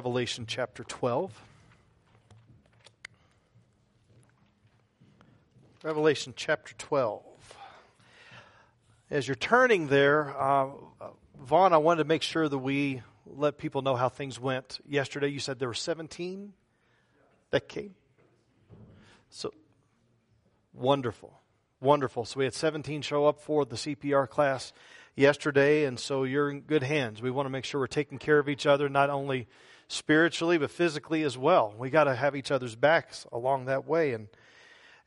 Revelation chapter 12. Revelation chapter 12. As you're turning there, uh, Vaughn, I wanted to make sure that we let people know how things went. Yesterday, you said there were 17 that came. So, wonderful. Wonderful. So, we had 17 show up for the CPR class yesterday, and so you're in good hands. We want to make sure we're taking care of each other, not only spiritually, but physically as well. We got to have each other's backs along that way. And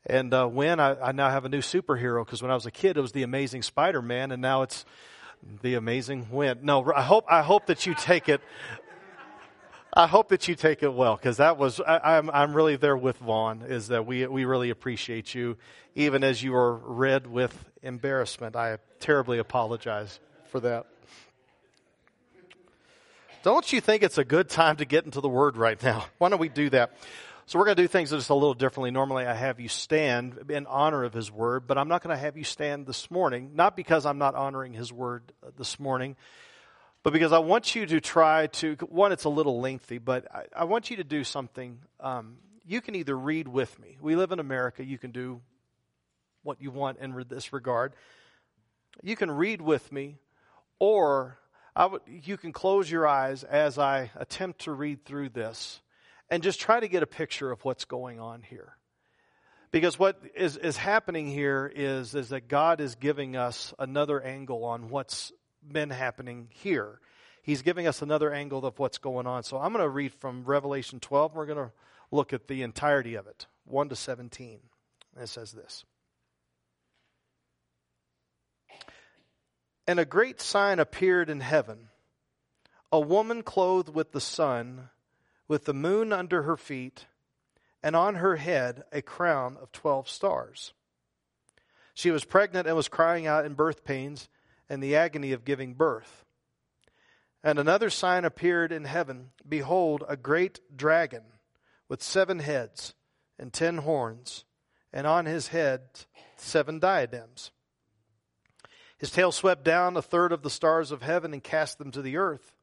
and uh, when I, I now have a new superhero because when I was a kid it was the Amazing Spider-Man, and now it's the Amazing Wind. No, I hope I hope that you take it. I hope that you take it well because that was I, I'm, I'm really there with Vaughn. Is that we we really appreciate you, even as you are red with embarrassment. I terribly apologize for that. Don't you think it's a good time to get into the Word right now? Why don't we do that? So we're going to do things just a little differently. Normally I have you stand in honor of His Word, but I'm not going to have you stand this morning, not because I'm not honoring His Word uh, this morning, but because I want you to try to, one, it's a little lengthy, but I, I want you to do something. Um, you can either read with me. We live in America. You can do what you want in this regard. You can read with me, or you can close your eyes as I attempt to read through this and just try to get a picture of what's going on here. Because what is, is happening here is, is that God is giving us another angle on what's been happening here. He's giving us another angle of what's going on. So I'm going to read from Revelation 12. We're going to look at the entirety of it, 1 to 17. And it says this And a great sign appeared in heaven a woman clothed with the sun, with the moon under her feet, and on her head a crown of twelve stars. She was pregnant and was crying out in birth pains and the agony of giving birth. And another sign appeared in heaven Behold, a great dragon with seven heads and ten horns, and on his head seven diadems. His tail swept down a third of the stars of heaven and cast them to the earth.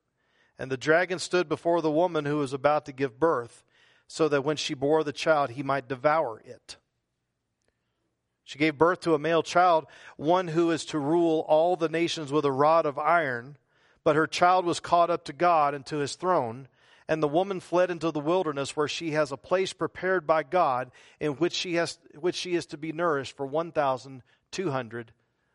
And the dragon stood before the woman who was about to give birth, so that when she bore the child, he might devour it. She gave birth to a male child, one who is to rule all the nations with a rod of iron. But her child was caught up to God and to his throne. And the woman fled into the wilderness where she has a place prepared by God in which she, has, which she is to be nourished for 1,200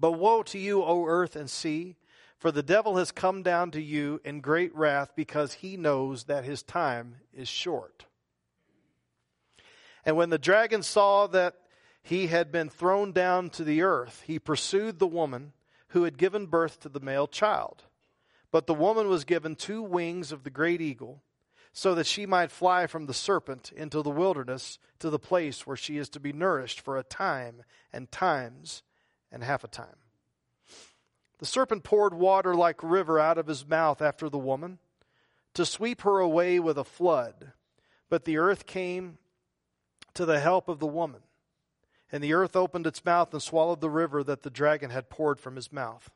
But woe to you, O earth and sea, for the devil has come down to you in great wrath because he knows that his time is short. And when the dragon saw that he had been thrown down to the earth, he pursued the woman who had given birth to the male child. But the woman was given two wings of the great eagle, so that she might fly from the serpent into the wilderness to the place where she is to be nourished for a time and times and half a time. The serpent poured water like a river out of his mouth after the woman to sweep her away with a flood. But the earth came to the help of the woman, and the earth opened its mouth and swallowed the river that the dragon had poured from his mouth.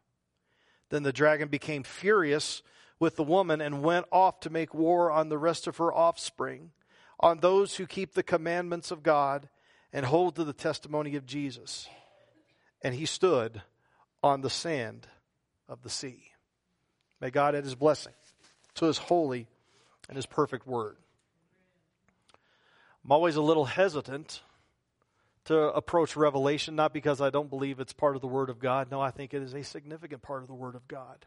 Then the dragon became furious with the woman and went off to make war on the rest of her offspring, on those who keep the commandments of God and hold to the testimony of Jesus and he stood on the sand of the sea. May God add his blessing to his holy and his perfect word. I'm always a little hesitant to approach Revelation, not because I don't believe it's part of the Word of God. No, I think it is a significant part of the Word of God.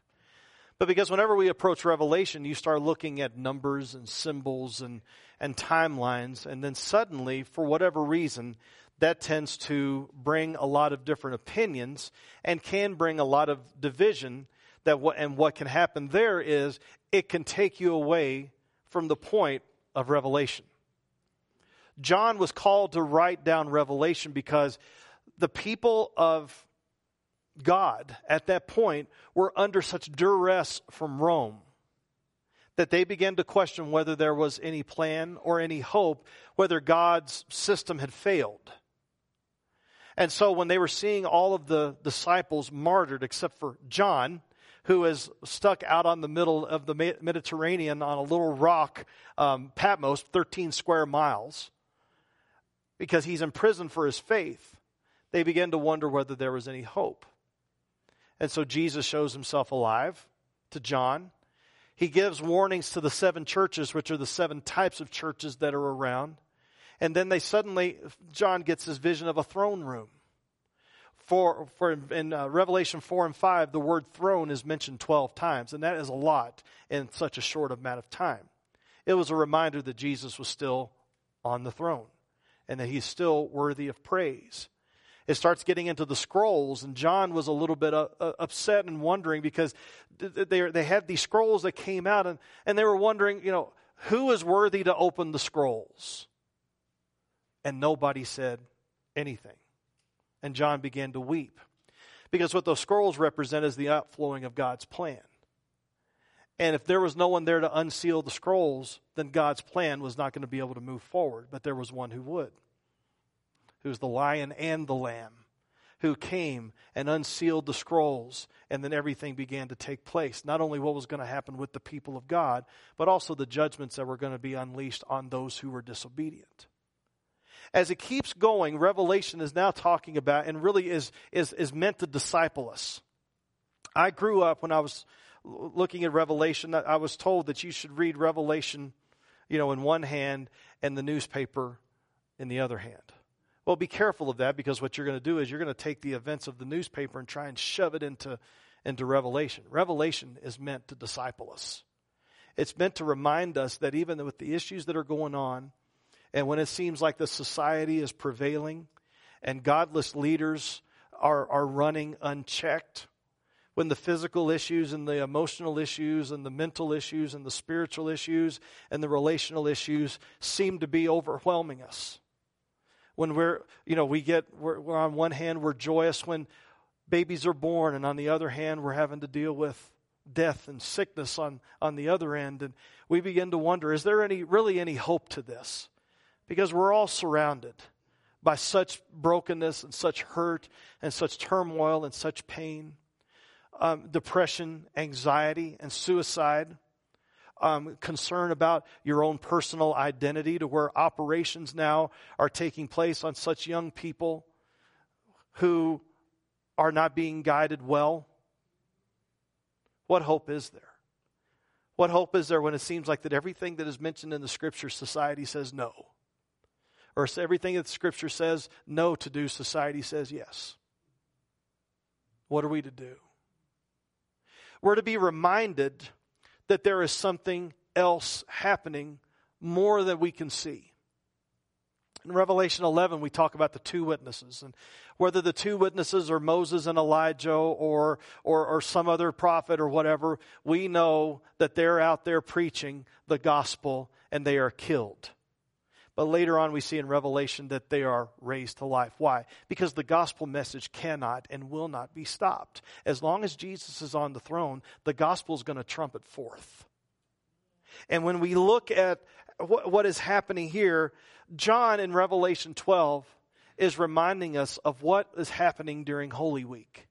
But because whenever we approach Revelation, you start looking at numbers and symbols and, and timelines, and then suddenly, for whatever reason, that tends to bring a lot of different opinions and can bring a lot of division. That what, and what can happen there is it can take you away from the point of Revelation. John was called to write down Revelation because the people of God at that point were under such duress from Rome that they began to question whether there was any plan or any hope, whether God's system had failed. And so when they were seeing all of the disciples martyred, except for John, who is stuck out on the middle of the Mediterranean on a little rock, um, Patmos, 13 square miles, because he's in prison for his faith, they began to wonder whether there was any hope. And so Jesus shows himself alive to John. He gives warnings to the seven churches, which are the seven types of churches that are around. And then they suddenly, John gets his vision of a throne room. For, for in uh, Revelation 4 and 5, the word throne is mentioned 12 times, and that is a lot in such a short amount of time. It was a reminder that Jesus was still on the throne and that he's still worthy of praise. It starts getting into the scrolls, and John was a little bit uh, uh, upset and wondering because they, they had these scrolls that came out, and, and they were wondering, you know, who is worthy to open the scrolls? And nobody said anything. And John began to weep because what those scrolls represent is the outflowing of God's plan. And if there was no one there to unseal the scrolls, then God's plan was not going to be able to move forward. But there was one who would, who's the lion and the lamb, who came and unsealed the scrolls, and then everything began to take place. Not only what was going to happen with the people of God, but also the judgments that were going to be unleashed on those who were disobedient. As it keeps going, Revelation is now talking about and really is, is, is meant to disciple us. I grew up when I was looking at Revelation, I was told that you should read Revelation, you know, in one hand and the newspaper in the other hand. Well, be careful of that because what you're going to do is you're going to take the events of the newspaper and try and shove it into, into Revelation. Revelation is meant to disciple us. It's meant to remind us that even with the issues that are going on, and when it seems like the society is prevailing and godless leaders are, are running unchecked, when the physical issues and the emotional issues and the mental issues and the spiritual issues and the relational issues seem to be overwhelming us. When we're, you know, we get, we're, we're on one hand, we're joyous when babies are born, and on the other hand, we're having to deal with death and sickness on, on the other end. And we begin to wonder is there any, really any hope to this? Because we're all surrounded by such brokenness and such hurt and such turmoil and such pain um, depression, anxiety, and suicide. Um, concern about your own personal identity to where operations now are taking place on such young people who are not being guided well. What hope is there? What hope is there when it seems like that everything that is mentioned in the scripture, society says no? Or everything that scripture says no to do, society says yes. What are we to do? we're to be reminded that there is something else happening more than we can see. In Revelation 11, we talk about the two witnesses, and whether the two witnesses are Moses and Elijah or, or, or some other prophet or whatever, we know that they're out there preaching the gospel and they are killed. But later on, we see in Revelation that they are raised to life. Why? Because the gospel message cannot and will not be stopped. As long as Jesus is on the throne, the gospel is going to trumpet forth. And when we look at what is happening here, John in Revelation 12 is reminding us of what is happening during Holy Week,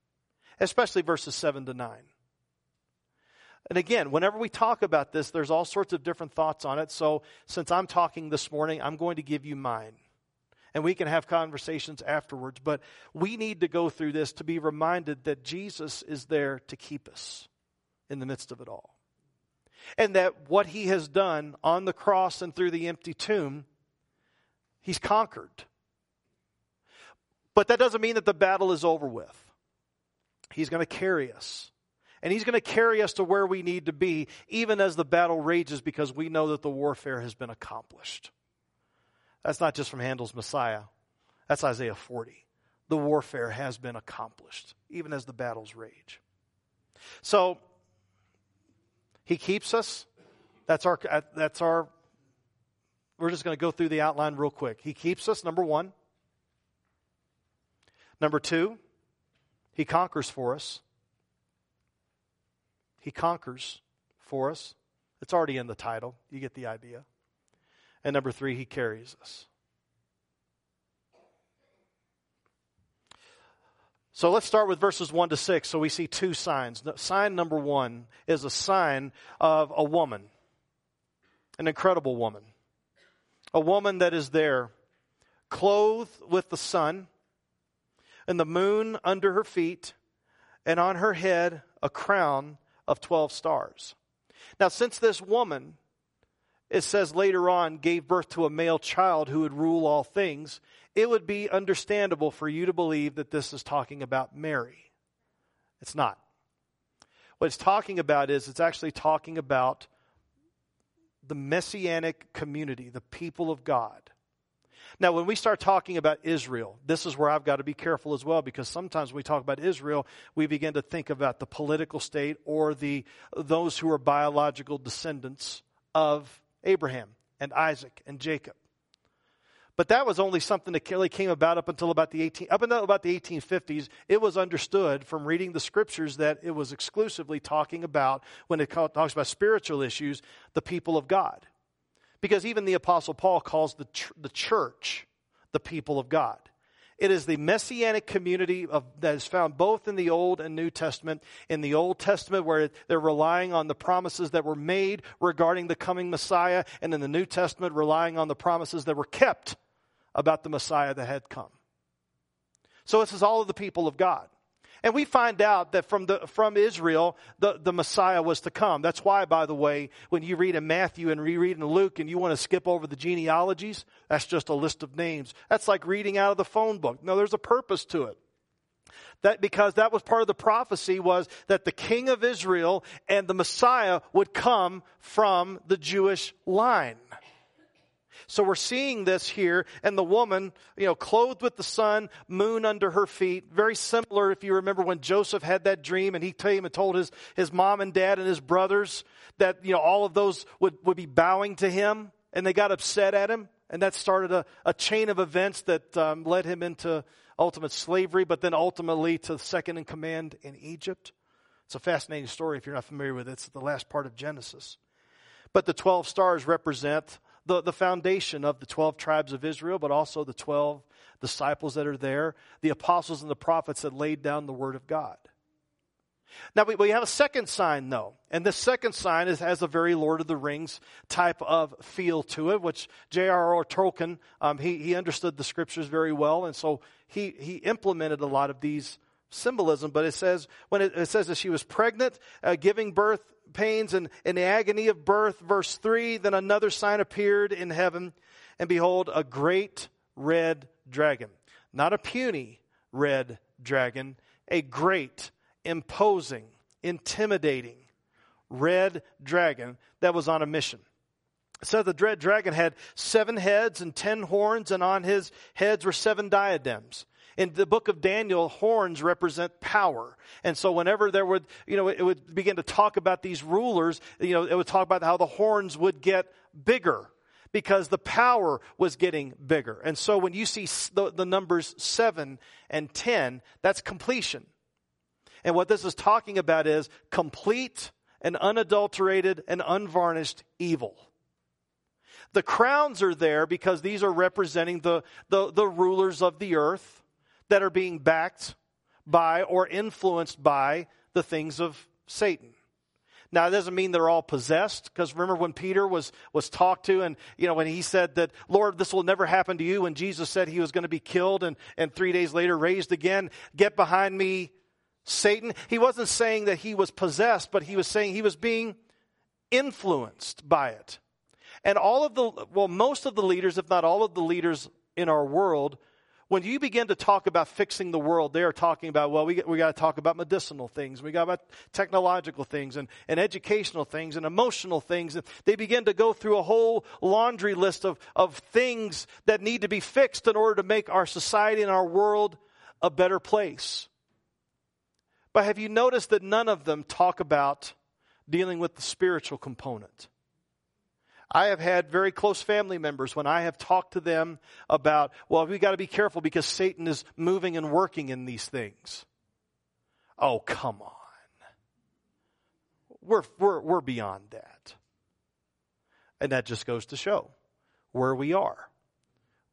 especially verses 7 to 9. And again, whenever we talk about this, there's all sorts of different thoughts on it. So since I'm talking this morning, I'm going to give you mine. And we can have conversations afterwards. But we need to go through this to be reminded that Jesus is there to keep us in the midst of it all. And that what he has done on the cross and through the empty tomb He's conquered. But that doesn't mean that the battle is over with. He's going to carry us. And He's going to carry us to where we need to be, even as the battle rages, because we know that the warfare has been accomplished. That's not just from Handel's Messiah, that's Isaiah 40. The warfare has been accomplished, even as the battles rage. So, He keeps us. That's our, uh, that's our, we're just going to go through the outline real quick. He keeps us, number one. Number two, he conquers for us. He conquers for us. It's already in the title. You get the idea. And number three, he carries us. So let's start with verses 1 to 6. So we see two signs. Sign number one is a sign of a woman, an incredible woman. A woman that is there, clothed with the sun, and the moon under her feet, and on her head a crown of 12 stars. Now, since this woman, it says later on, gave birth to a male child who would rule all things, it would be understandable for you to believe that this is talking about Mary. It's not. What it's talking about is it's actually talking about the messianic community, the people of God. Now, when we start talking about Israel, this is where I've got to be careful as well because sometimes when we talk about Israel, we begin to think about the political state or the those who are biological descendants of Abraham and Isaac and Jacob. But that was only something that really came about up until about the 18 up until about the 1850s. It was understood from reading the scriptures that it was exclusively talking about when it talks about spiritual issues, the people of God. Because even the Apostle Paul calls the, the church the people of God. It is the messianic community of, that is found both in the Old and New Testament. In the Old Testament, where they're relying on the promises that were made regarding the coming Messiah, and in the New Testament, relying on the promises that were kept about the Messiah that had come. So this is all of the people of God. And we find out that from, the, from Israel, the, the Messiah was to come. That's why, by the way, when you read in Matthew and reread in Luke and you want to skip over the genealogies, that's just a list of names. That's like reading out of the phone book. No, there's a purpose to it. That because that was part of the prophecy was that the king of Israel and the Messiah would come from the Jewish line. So we're seeing this here, and the woman, you know, clothed with the sun, moon under her feet. Very similar, if you remember when Joseph had that dream and he came and told his, his mom and dad and his brothers that, you know, all of those would, would be bowing to him, and they got upset at him. And that started a, a chain of events that um, led him into ultimate slavery, but then ultimately to second in command in Egypt. It's a fascinating story if you're not familiar with it. It's the last part of Genesis. But the 12 stars represent the, the foundation of the 12 tribes of Israel, but also the 12 disciples that are there, the apostles and the prophets that laid down the word of God. Now, we, we have a second sign, though. And this second sign is, has a very Lord of the Rings type of feel to it, which J.R.R. Tolkien, um, he, he understood the scriptures very well. And so he, he implemented a lot of these symbolism. But it says, when it, it says that she was pregnant, uh, giving birth pains and in the agony of birth. Verse 3 Then another sign appeared in heaven, and behold, a great red dragon. Not a puny red dragon, a great, imposing, intimidating red dragon that was on a mission. Said the dread dragon had seven heads and ten horns, and on his heads were seven diadems. In the book of Daniel, horns represent power. And so whenever there would, you know, it would begin to talk about these rulers, you know, it would talk about how the horns would get bigger because the power was getting bigger. And so when you see the, the numbers seven and ten, that's completion. And what this is talking about is complete and unadulterated and unvarnished evil. The crowns are there because these are representing the, the, the rulers of the earth that are being backed by or influenced by the things of Satan. Now, it doesn't mean they're all possessed, because remember when Peter was, was talked to, and, you know, when he said that, Lord, this will never happen to you, when Jesus said he was going to be killed and, and three days later raised again, get behind me, Satan. He wasn't saying that he was possessed, but he was saying he was being influenced by it. And all of the, well, most of the leaders, if not all of the leaders in our world, when you begin to talk about fixing the world, they are talking about, well, we, we got to talk about medicinal things. We got about technological things and, and educational things and emotional things. And they begin to go through a whole laundry list of, of things that need to be fixed in order to make our society and our world a better place. But have you noticed that none of them talk about dealing with the spiritual component? I have had very close family members when I have talked to them about, well, we got to be careful because Satan is moving and working in these things. Oh, come on. We're, we're, we're beyond that. And that just goes to show where we are.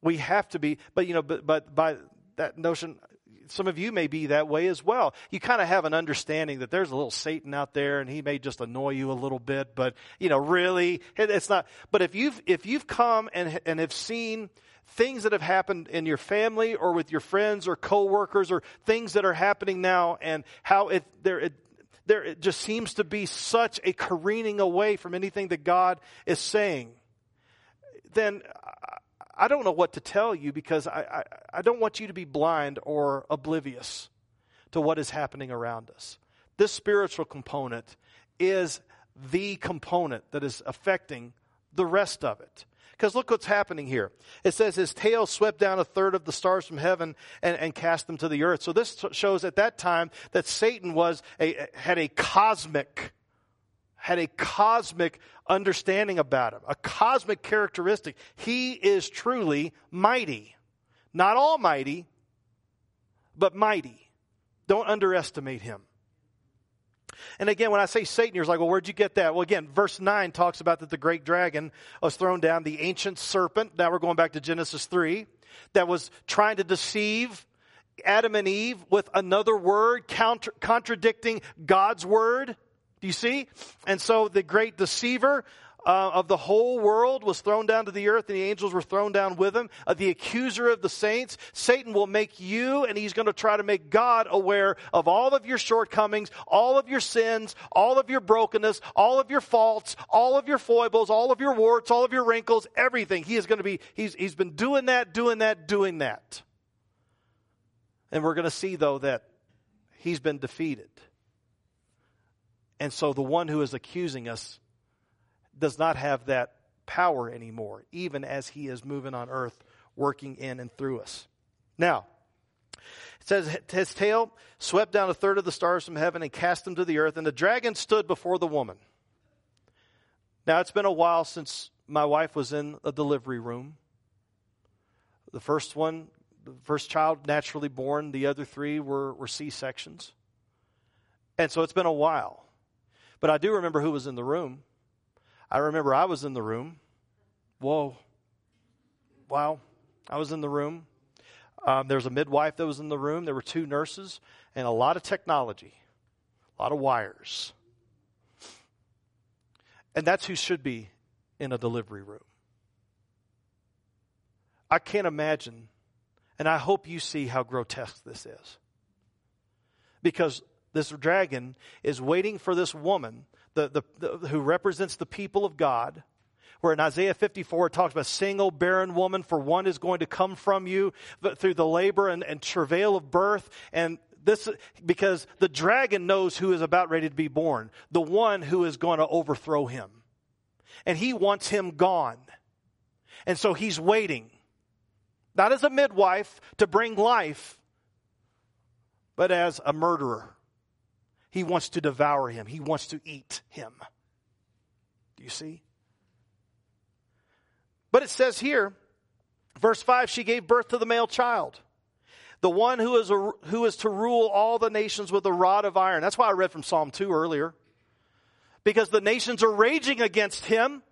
We have to be, but you know, but, but by that notion, some of you may be that way as well. You kind of have an understanding that there's a little Satan out there and he may just annoy you a little bit, but you know, really, it's not. But if you've, if you've come and, and have seen things that have happened in your family or with your friends or coworkers or things that are happening now and how it, there, it, there it just seems to be such a careening away from anything that God is saying, then I don't know what to tell you because I, I, I don't want you to be blind or oblivious to what is happening around us. This spiritual component is the component that is affecting the rest of it. Because look what's happening here. It says his tail swept down a third of the stars from heaven and, and cast them to the earth. So this shows at that time that Satan was a, had a cosmic had a cosmic understanding about him, a cosmic characteristic. He is truly mighty. Not almighty, but mighty. Don't underestimate him. And again, when I say Satan, you're like, well, where'd you get that? Well, again, verse 9 talks about that the great dragon was thrown down, the ancient serpent. Now we're going back to Genesis 3, that was trying to deceive Adam and Eve with another word, counter, contradicting God's word. Do you see? And so the great deceiver uh, of the whole world was thrown down to the earth and the angels were thrown down with him. Uh, the accuser of the saints, Satan will make you and he's going to try to make God aware of all of your shortcomings, all of your sins, all of your brokenness, all of your faults, all of your foibles, all of your warts, all of your wrinkles, everything. He is going to be, he's, he's been doing that, doing that, doing that. And we're going to see though that he's been defeated. And so the one who is accusing us does not have that power anymore, even as he is moving on earth, working in and through us. Now, it says, his tail swept down a third of the stars from heaven and cast them to the earth, and the dragon stood before the woman. Now, it's been a while since my wife was in a delivery room. The first one, the first child naturally born, the other three were, were C sections. And so it's been a while. But I do remember who was in the room. I remember I was in the room. Whoa. Wow. I was in the room. Um, there was a midwife that was in the room. There were two nurses and a lot of technology, a lot of wires. And that's who should be in a delivery room. I can't imagine, and I hope you see how grotesque this is. Because this dragon is waiting for this woman, the, the, the, who represents the people of God, where in Isaiah 54 it talks about single barren woman, for one is going to come from you through the labor and, and travail of birth. And this, because the dragon knows who is about ready to be born, the one who is going to overthrow him. And he wants him gone. And so he's waiting, not as a midwife to bring life, but as a murderer he wants to devour him, he wants to eat him. Do you see? But it says here, verse 5 she gave birth to the male child. The one who is, a, who is to rule all the nations with a rod of iron. That's why I read from Psalm 2 earlier. Because the nations are raging against him.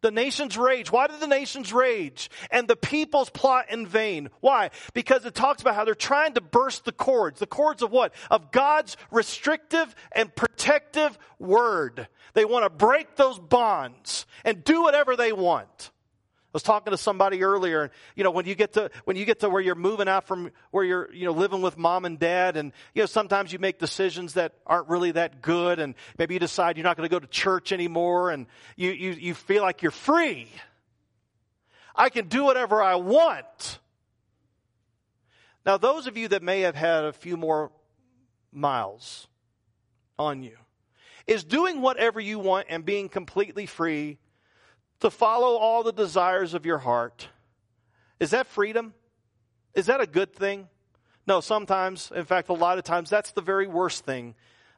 The nations rage. Why do the nations rage? And the peoples plot in vain. Why? Because it talks about how they're trying to burst the cords. The cords of what? Of God's restrictive and protective word. They want to break those bonds and do whatever they want. I was talking to somebody earlier, and you know, when you get to when you get to where you're moving out from where you're you know living with mom and dad, and you know sometimes you make decisions that aren't really that good, and maybe you decide you're not going to go to church anymore, and you you you feel like you're free. I can do whatever I want. Now, those of you that may have had a few more miles on you, is doing whatever you want and being completely free to follow all the desires of your heart. Is that freedom? Is that a good thing? No, sometimes, in fact, a lot of times, that's the very worst thing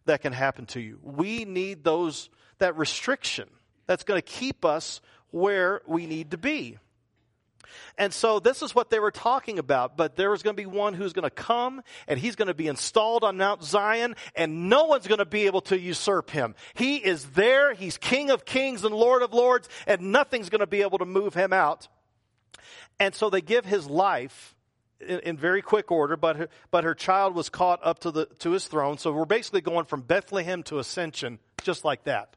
that can happen to you. We need those, that restriction that's going to keep us where we need to be. And so this is what they were talking about. But there was going to be one who's going to come and he's going to be installed on Mount Zion and no one's going to be able to usurp him. He is there. He's King of kings and Lord of lords and nothing's going to be able to move him out. And so they give his life in, in, very quick order, but her, but her child was caught up to the to his throne. So we're basically going from Bethlehem to Ascension, just like that.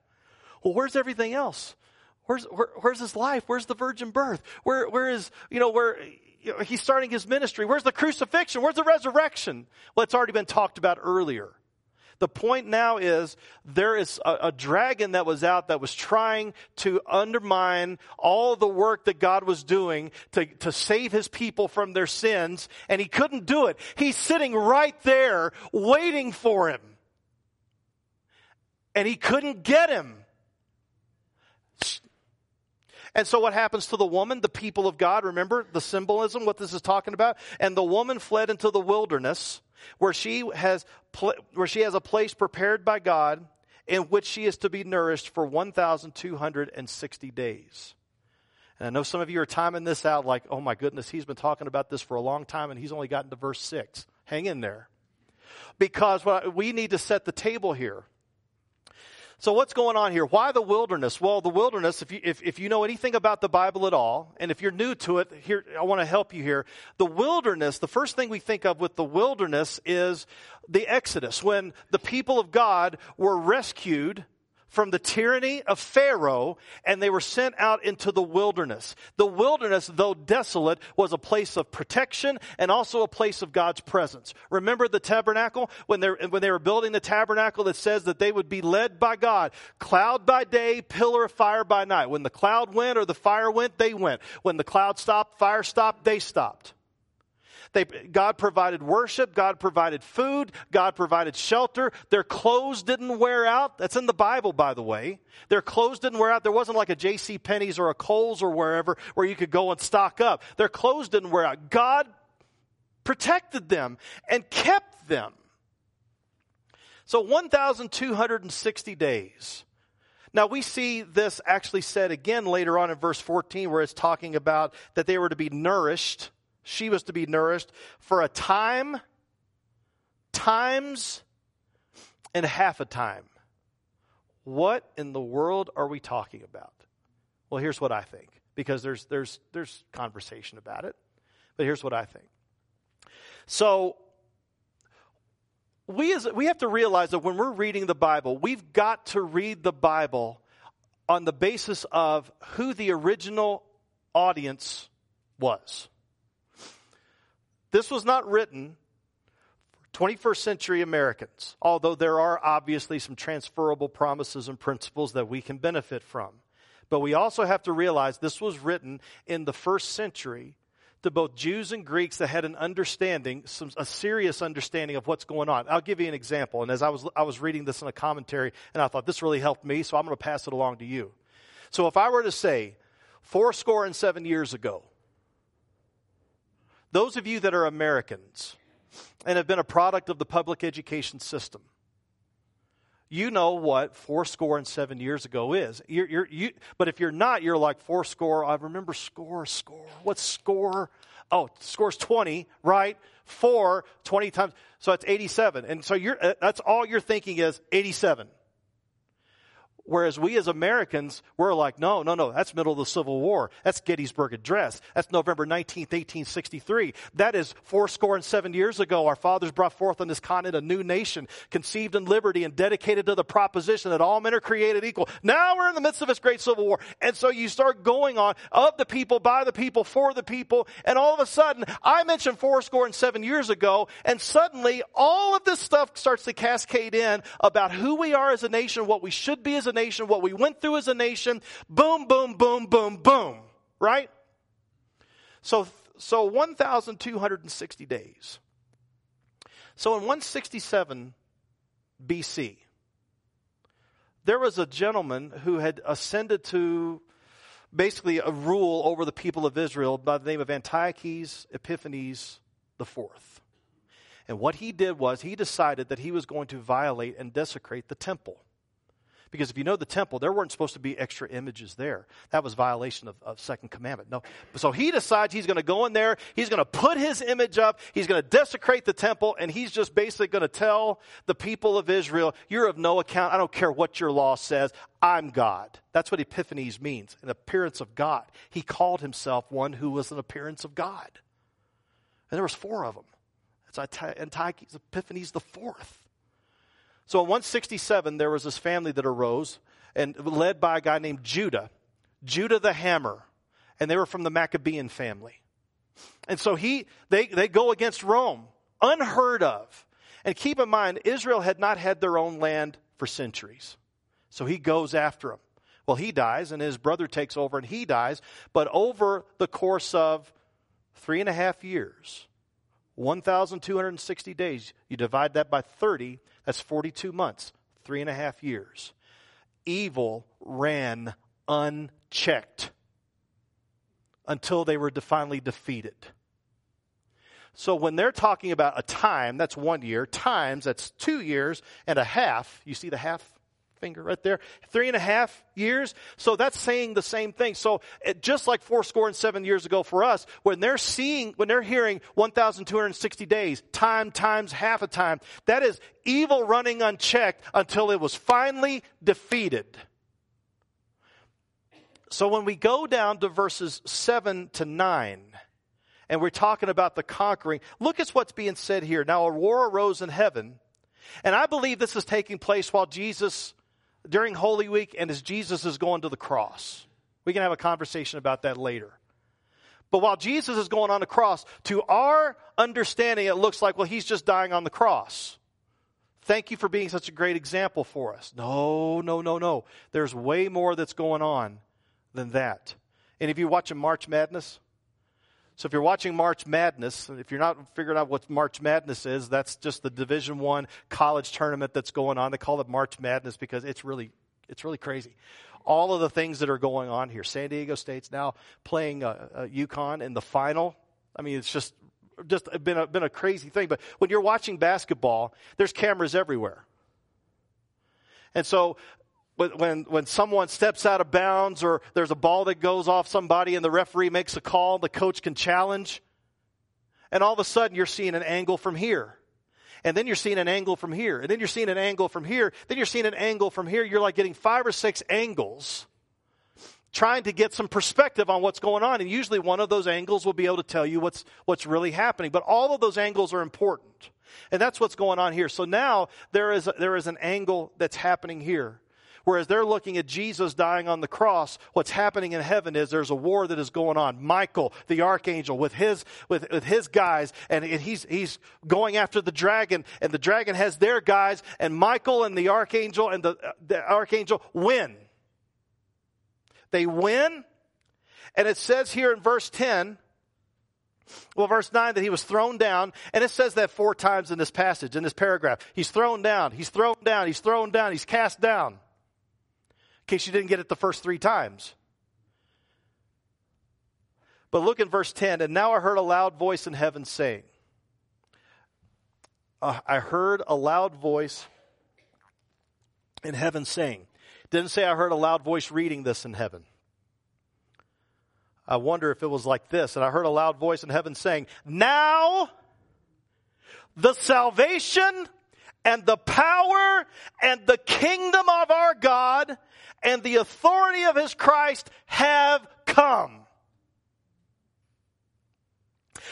Well, where's everything else? Where's, where, where's his life? Where's the virgin birth? Where, where is, you know, where you know, he's starting his ministry? Where's the crucifixion? Where's the resurrection? Well, it's already been talked about earlier. The point now is there is a, a, dragon that was out that was trying to undermine all the work that God was doing to, to save his people from their sins, and he couldn't do it. He's sitting right there waiting for him. And he couldn't get him. And so what happens to the woman, the people of God? Remember the symbolism, what this is talking about? And the woman fled into the wilderness where she has, where she has a place prepared by God in which she is to be nourished for 1,260 days. And I know some of you are timing this out like, oh my goodness, he's been talking about this for a long time and he's only gotten to verse 6. Hang in there. Because we need to set the table here. So what's going on here? Why the wilderness? Well, the wilderness, if you, if, if you know anything about the Bible at all, and if you're new to it, here, I want to help you here. The wilderness, the first thing we think of with the wilderness is the Exodus, when the people of God were rescued from the tyranny of Pharaoh and they were sent out into the wilderness. The wilderness, though desolate, was a place of protection and also a place of God's presence. Remember the tabernacle? When they, when they were building the tabernacle, it says that they would be led by God. Cloud by day, pillar of fire by night. When the cloud went or the fire went, they went. When the cloud stopped, fire stopped, they stopped. They, God provided worship. God provided food. God provided shelter. Their clothes didn't wear out. That's in the Bible, by the way. Their clothes didn't wear out. There wasn't like a J.C. Penney's or a Kohl's or wherever where you could go and stock up. Their clothes didn't wear out. God protected them and kept them. So 1,260 days. Now we see this actually said again later on in verse 14 where it's talking about that they were to be nourished she was to be nourished for a time, times, and half a time. What in the world are we talking about? Well, here's what I think, because there's, there's, there's conversation about it. But here's what I think. So, we, as, we have to realize that when we're reading the Bible, we've got to read the Bible on the basis of who the original audience was. This was not written for 21st century Americans, although there are obviously some transferable promises and principles that we can benefit from. But we also have to realize this was written in the first century to both Jews and Greeks that had an understanding, some, a serious understanding of what's going on. I'll give you an example. And as I was, I was reading this in a commentary, and I thought this really helped me, so I'm going to pass it along to you. So if I were to say, four score and seven years ago, those of you that are Americans and have been a product of the public education system, you know what four score and seven years ago is. You're, you're, you, but if you're not, you're like four score. I remember score, score. What's score? Oh, score's 20, right? Four, 20 times. So that's 87. And so you're, uh, that's all you're thinking is 87. Whereas we as Americans, we're like, no, no, no, that's middle of the Civil War. That's Gettysburg Address. That's November 19th, 1863. That is four score and seven years ago. Our fathers brought forth on this continent a new nation, conceived in liberty and dedicated to the proposition that all men are created equal. Now we're in the midst of this great Civil War. And so you start going on of the people, by the people, for the people. And all of a sudden, I mentioned four score and seven years ago, and suddenly all of this stuff starts to cascade in about who we are as a nation, what we should be as a nation, what we went through as a nation. Boom, boom, boom, boom, boom. Right? So, so 1,260 days. So in 167 BC, there was a gentleman who had ascended to basically a rule over the people of Israel by the name of Antiochus Epiphanes IV. And what he did was he decided that he was going to violate and desecrate the temple. Because if you know the temple, there weren't supposed to be extra images there. That was violation of, of second commandment. No. So he decides he's going to go in there, he's going to put his image up, he's going to desecrate the temple, and he's just basically going to tell the people of Israel, you're of no account. I don't care what your law says. I'm God. That's what Epiphanes means, an appearance of God. He called himself one who was an appearance of God. And there was four of them. It's Antiochus Epiphanes the fourth. So in 167, there was this family that arose and led by a guy named Judah, Judah the Hammer, and they were from the Maccabean family. And so he, they, they go against Rome, unheard of. And keep in mind, Israel had not had their own land for centuries. So he goes after them. Well, he dies, and his brother takes over, and he dies. But over the course of three and a half years, 1,260 days, you divide that by 30, that's 42 months, three and a half years. Evil ran unchecked until they were finally defeated. So when they're talking about a time, that's one year, times, that's two years and a half. You see the half finger right there. Three and a half years. So that's saying the same thing. So it, just like four score and seven years ago for us, when they're seeing, when they're hearing 1,260 days, time times half a time, that is evil running unchecked until it was finally defeated. So when we go down to verses 7 to 9, and we're talking about the conquering, look at what's being said here. Now, a war arose in heaven, and I believe this is taking place while Jesus during Holy Week and as Jesus is going to the cross. We can have a conversation about that later. But while Jesus is going on the cross, to our understanding, it looks like, well, he's just dying on the cross. Thank you for being such a great example for us. No, no, no, no. There's way more that's going on than that. And if you watch a March Madness, so if you're watching March Madness, if you're not figuring out what March Madness is, that's just the Division One college tournament that's going on. They call it March Madness because it's really it's really crazy. All of the things that are going on here. San Diego State's now playing uh, uh, UConn in the final. I mean, it's just just been a, been a crazy thing. But when you're watching basketball, there's cameras everywhere. And so when, when someone steps out of bounds or there's a ball that goes off somebody and the referee makes a call, the coach can challenge. And all of a sudden you're seeing an angle from here. And then you're seeing an angle from here. And then you're seeing an angle from here. Then you're seeing an angle from here. You're like getting five or six angles trying to get some perspective on what's going on. And usually one of those angles will be able to tell you what's, what's really happening. But all of those angles are important. And that's what's going on here. So now there is, there is an angle that's happening here. Whereas they're looking at Jesus dying on the cross, what's happening in heaven is there's a war that is going on. Michael, the archangel, with his, with, with his guys, and he's, he's going after the dragon, and the dragon has their guys, and Michael and the archangel and the, uh, the archangel win. They win, and it says here in verse 10, well, verse 9, that he was thrown down, and it says that four times in this passage, in this paragraph. He's thrown down, he's thrown down, he's thrown down, he's cast down in case you didn't get it the first three times. But look in verse 10 and now I heard a loud voice in heaven saying, uh, I heard a loud voice in heaven saying, didn't say I heard a loud voice reading this in heaven. I wonder if it was like this. And I heard a loud voice in heaven saying, Now the salvation and the power and the kingdom of our God and the authority of his Christ have come.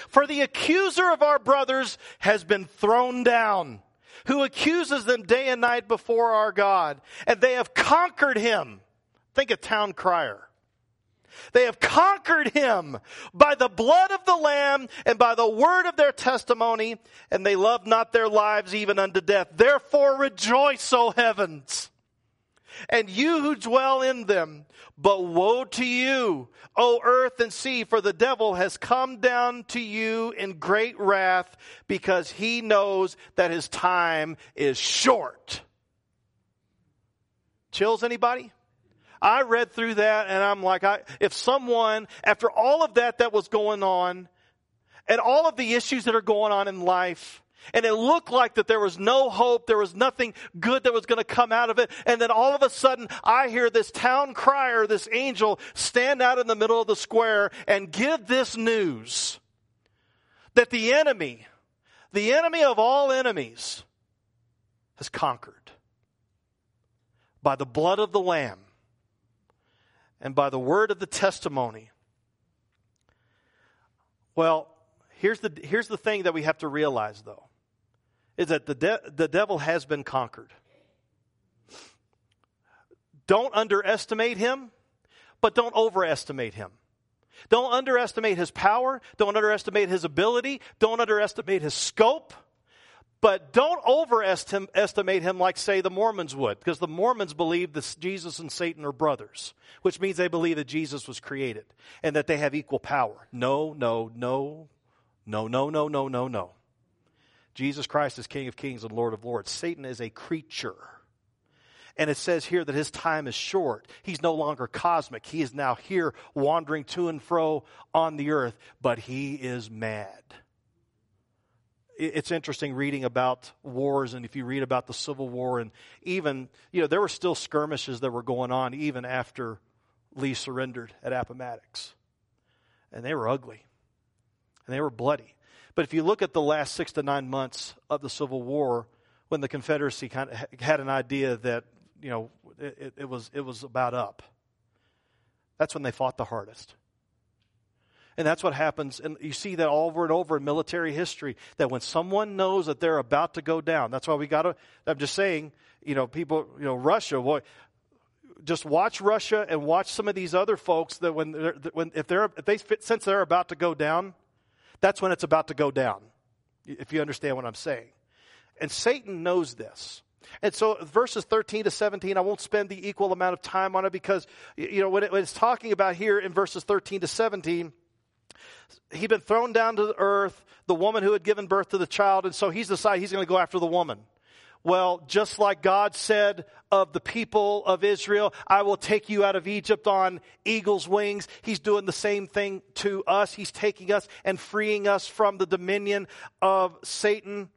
For the accuser of our brothers has been thrown down, who accuses them day and night before our God, and they have conquered him. Think of town crier. They have conquered him by the blood of the Lamb and by the word of their testimony, and they love not their lives even unto death. Therefore rejoice, O heavens, and you who dwell in them. But woe to you, O earth and sea, for the devil has come down to you in great wrath because he knows that his time is short. Chills anybody? I read through that and I'm like, I, if someone, after all of that that was going on, and all of the issues that are going on in life, and it looked like that there was no hope, there was nothing good that was going to come out of it, and then all of a sudden I hear this town crier, this angel, stand out in the middle of the square and give this news that the enemy, the enemy of all enemies, has conquered by the blood of the Lamb and by the word of the testimony. Well, here's the, here's the thing that we have to realize, though, is that the, de- the devil has been conquered. Don't underestimate him, but don't overestimate him. Don't underestimate his power. Don't underestimate his ability. Don't underestimate his scope. But don't overestimate him like, say, the Mormons would, because the Mormons believe that Jesus and Satan are brothers, which means they believe that Jesus was created and that they have equal power. No, no, no, no, no, no, no, no, no. Jesus Christ is King of kings and Lord of lords. Satan is a creature. And it says here that his time is short. He's no longer cosmic. He is now here wandering to and fro on the earth, but he is mad it's interesting reading about wars and if you read about the Civil War and even, you know, there were still skirmishes that were going on even after Lee surrendered at Appomattox. And they were ugly. And they were bloody. But if you look at the last six to nine months of the Civil War, when the Confederacy kind of had an idea that, you know, it, it was, it was about up, that's when they fought the hardest. And that's what happens. And you see that over and over in military history that when someone knows that they're about to go down, that's why we got to, I'm just saying, you know, people, you know, Russia, boy, just watch Russia and watch some of these other folks that when, they're, when if they're, if they sense they're about to go down, that's when it's about to go down. If you understand what I'm saying. And Satan knows this. And so verses 13 to 17, I won't spend the equal amount of time on it because, you know, when, it, when it's talking about here in verses 13 to 17, he'd been thrown down to the earth, the woman who had given birth to the child, and so he's decided he's going to go after the woman. Well, just like God said of the people of Israel, I will take you out of Egypt on eagle's wings. He's doing the same thing to us. He's taking us and freeing us from the dominion of Satan.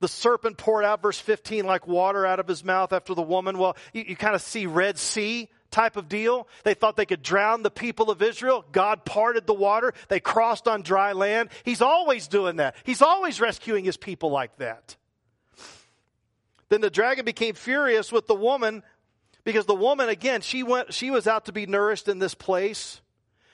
The serpent poured out, verse 15, like water out of his mouth after the woman. Well, you, you kind of see Red Sea type of deal. They thought they could drown the people of Israel. God parted the water. They crossed on dry land. He's always doing that. He's always rescuing his people like that. Then the dragon became furious with the woman because the woman, again, she went, she was out to be nourished in this place.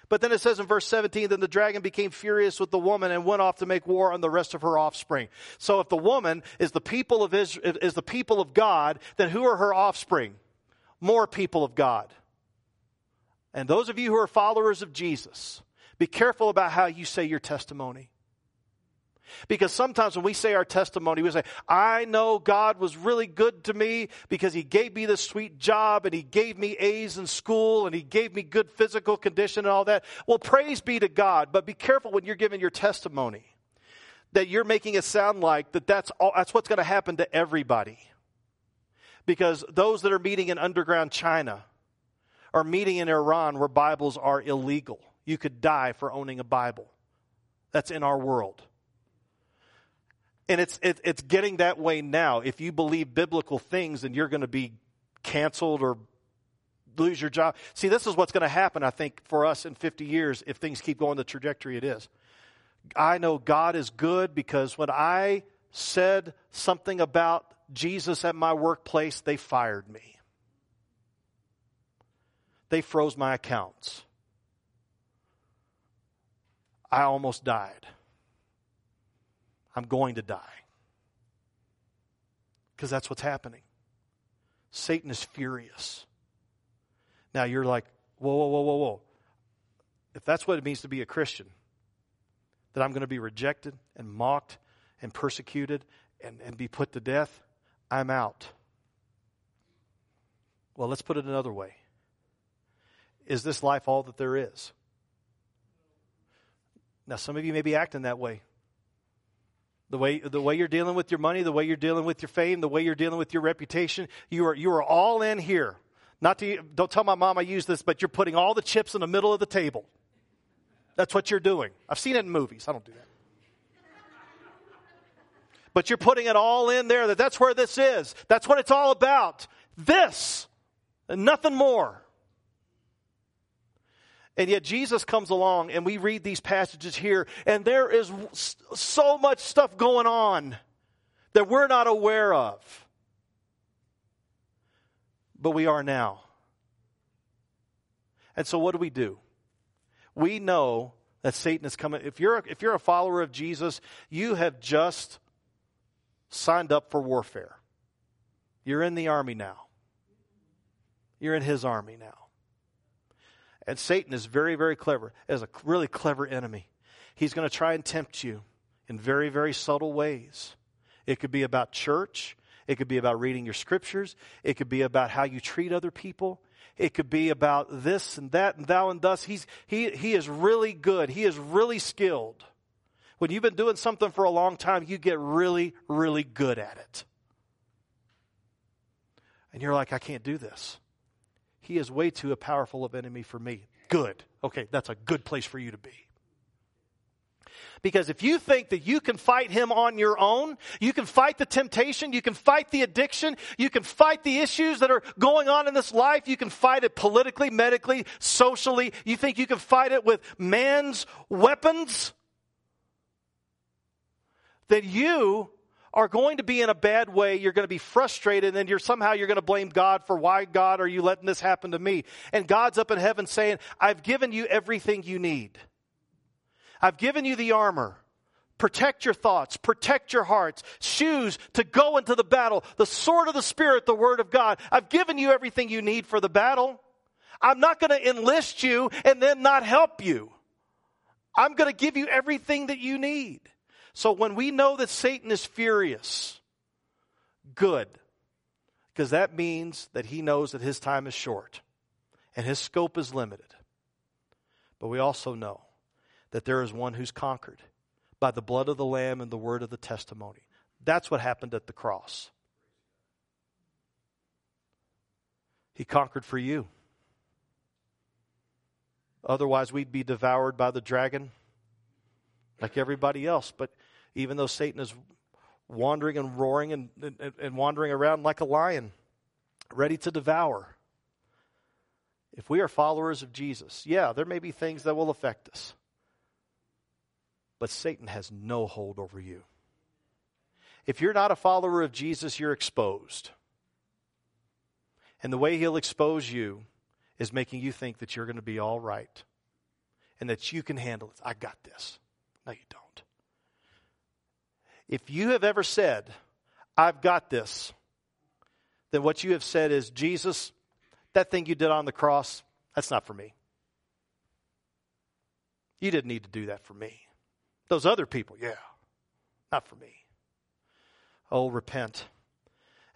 But then it says in verse 17, then the dragon became furious with the woman and went off to make war on the rest of her offspring. So if the woman is the people of Israel, is the people of God, then who are her offspring? more people of God. And those of you who are followers of Jesus, be careful about how you say your testimony. Because sometimes when we say our testimony, we say, I know God was really good to me because He gave me this sweet job and He gave me A's in school and He gave me good physical condition and all that. Well, praise be to God, but be careful when you're giving your testimony that you're making it sound like that that's, all, that's what's going to happen to everybody because those that are meeting in underground China are meeting in Iran where Bibles are illegal. You could die for owning a Bible. That's in our world. And it's, it, it's getting that way now. If you believe biblical things, then you're going to be canceled or lose your job. See, this is what's going to happen, I think, for us in 50 years if things keep going the trajectory it is. I know God is good because when I said something about Jesus at my workplace, they fired me. They froze my accounts. I almost died. I'm going to die. Because that's what's happening. Satan is furious. Now you're like, whoa, whoa, whoa, whoa, whoa. If that's what it means to be a Christian, that I'm going to be rejected and mocked and persecuted and, and be put to death, I'm out. Well, let's put it another way. Is this life all that there is? Now, some of you may be acting that way. The way, the way you're dealing with your money, the way you're dealing with your fame, the way you're dealing with your reputation, you are, you are all in here. Not to, don't tell my mom I use this, but you're putting all the chips in the middle of the table. That's what you're doing. I've seen it in movies. I don't do that. But you're putting it all in there that that's where this is. That's what it's all about. This and nothing more. And yet Jesus comes along and we read these passages here, and there is so much stuff going on that we're not aware of. But we are now. And so what do we do? We know that Satan is coming. If you're, if you're a follower of Jesus, you have just signed up for warfare. You're in the army now. You're in his army now. And Satan is very, very clever, as a really clever enemy. He's going to try and tempt you in very, very subtle ways. It could be about church. It could be about reading your scriptures. It could be about how you treat other people. It could be about this and that and thou and thus. He's, he, he is really good. He is really skilled. When you've been doing something for a long time, you get really, really good at it. And you're like, I can't do this. He is way too powerful of enemy for me. Good. Okay, that's a good place for you to be. Because if you think that you can fight him on your own, you can fight the temptation, you can fight the addiction, you can fight the issues that are going on in this life, you can fight it politically, medically, socially, you think you can fight it with man's weapons, then you are going to be in a bad way. You're going to be frustrated and you're somehow you're going to blame God for why God are you letting this happen to me? And God's up in heaven saying, I've given you everything you need. I've given you the armor. Protect your thoughts, protect your hearts, shoes to go into the battle, the sword of the Spirit, the Word of God. I've given you everything you need for the battle. I'm not going to enlist you and then not help you. I'm going to give you everything that you need. So when we know that Satan is furious, good. Because that means that he knows that his time is short and his scope is limited. But we also know that there is one who's conquered by the blood of the Lamb and the word of the testimony. That's what happened at the cross. He conquered for you. Otherwise, we'd be devoured by the dragon like everybody else. But even though Satan is wandering and roaring and, and, and wandering around like a lion, ready to devour. If we are followers of Jesus, yeah, there may be things that will affect us. But Satan has no hold over you. If you're not a follower of Jesus, you're exposed. And the way he'll expose you is making you think that you're going to be all right and that you can handle it. I got this. No, you don't. If you have ever said, I've got this, then what you have said is, Jesus, that thing you did on the cross, that's not for me. You didn't need to do that for me. Those other people, yeah, not for me. Oh, repent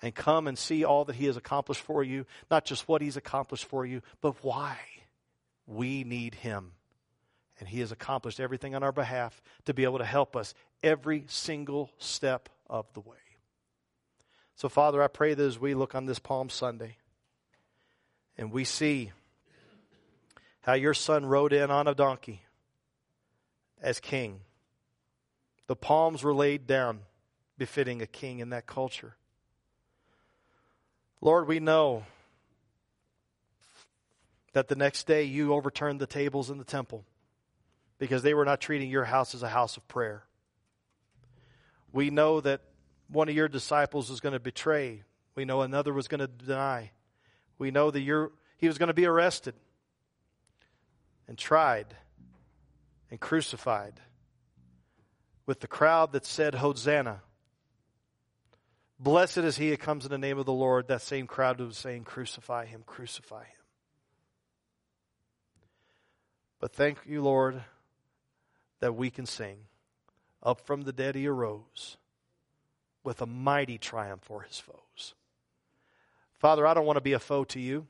and come and see all that He has accomplished for you, not just what He's accomplished for you, but why we need Him. And He has accomplished everything on our behalf to be able to help us every single step of the way. So, Father, I pray that as we look on this Palm Sunday and we see how your son rode in on a donkey as king, the palms were laid down, befitting a king in that culture. Lord, we know that the next day you overturned the tables in the temple because they were not treating your house as a house of prayer. We know that one of your disciples was going to betray. We know another was going to deny. We know that you're, he was going to be arrested and tried and crucified with the crowd that said, Hosanna. Blessed is he that comes in the name of the Lord. That same crowd was saying, Crucify him, crucify him. But thank you, Lord, that we can sing. Up from the dead he arose with a mighty triumph for his foes. Father, I don't want to be a foe to you.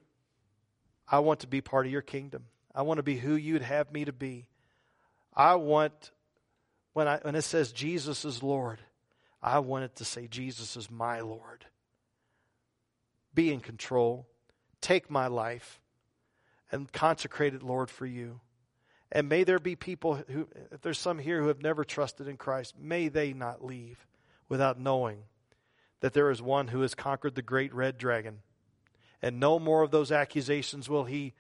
I want to be part of your kingdom. I want to be who you'd have me to be. I want, when, I, when it says Jesus is Lord, I want it to say Jesus is my Lord. Be in control. Take my life and consecrate it, Lord, for you. And may there be people who, if there's some here who have never trusted in Christ, may they not leave without knowing that there is one who has conquered the great red dragon. And no more of those accusations will he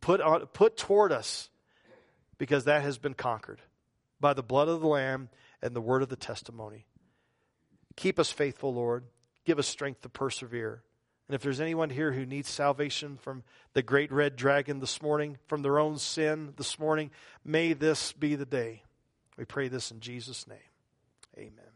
put, on, put toward us because that has been conquered by the blood of the Lamb and the word of the testimony. Keep us faithful, Lord. Give us strength to persevere. And if there's anyone here who needs salvation from the great red dragon this morning, from their own sin this morning, may this be the day. We pray this in Jesus' name. Amen.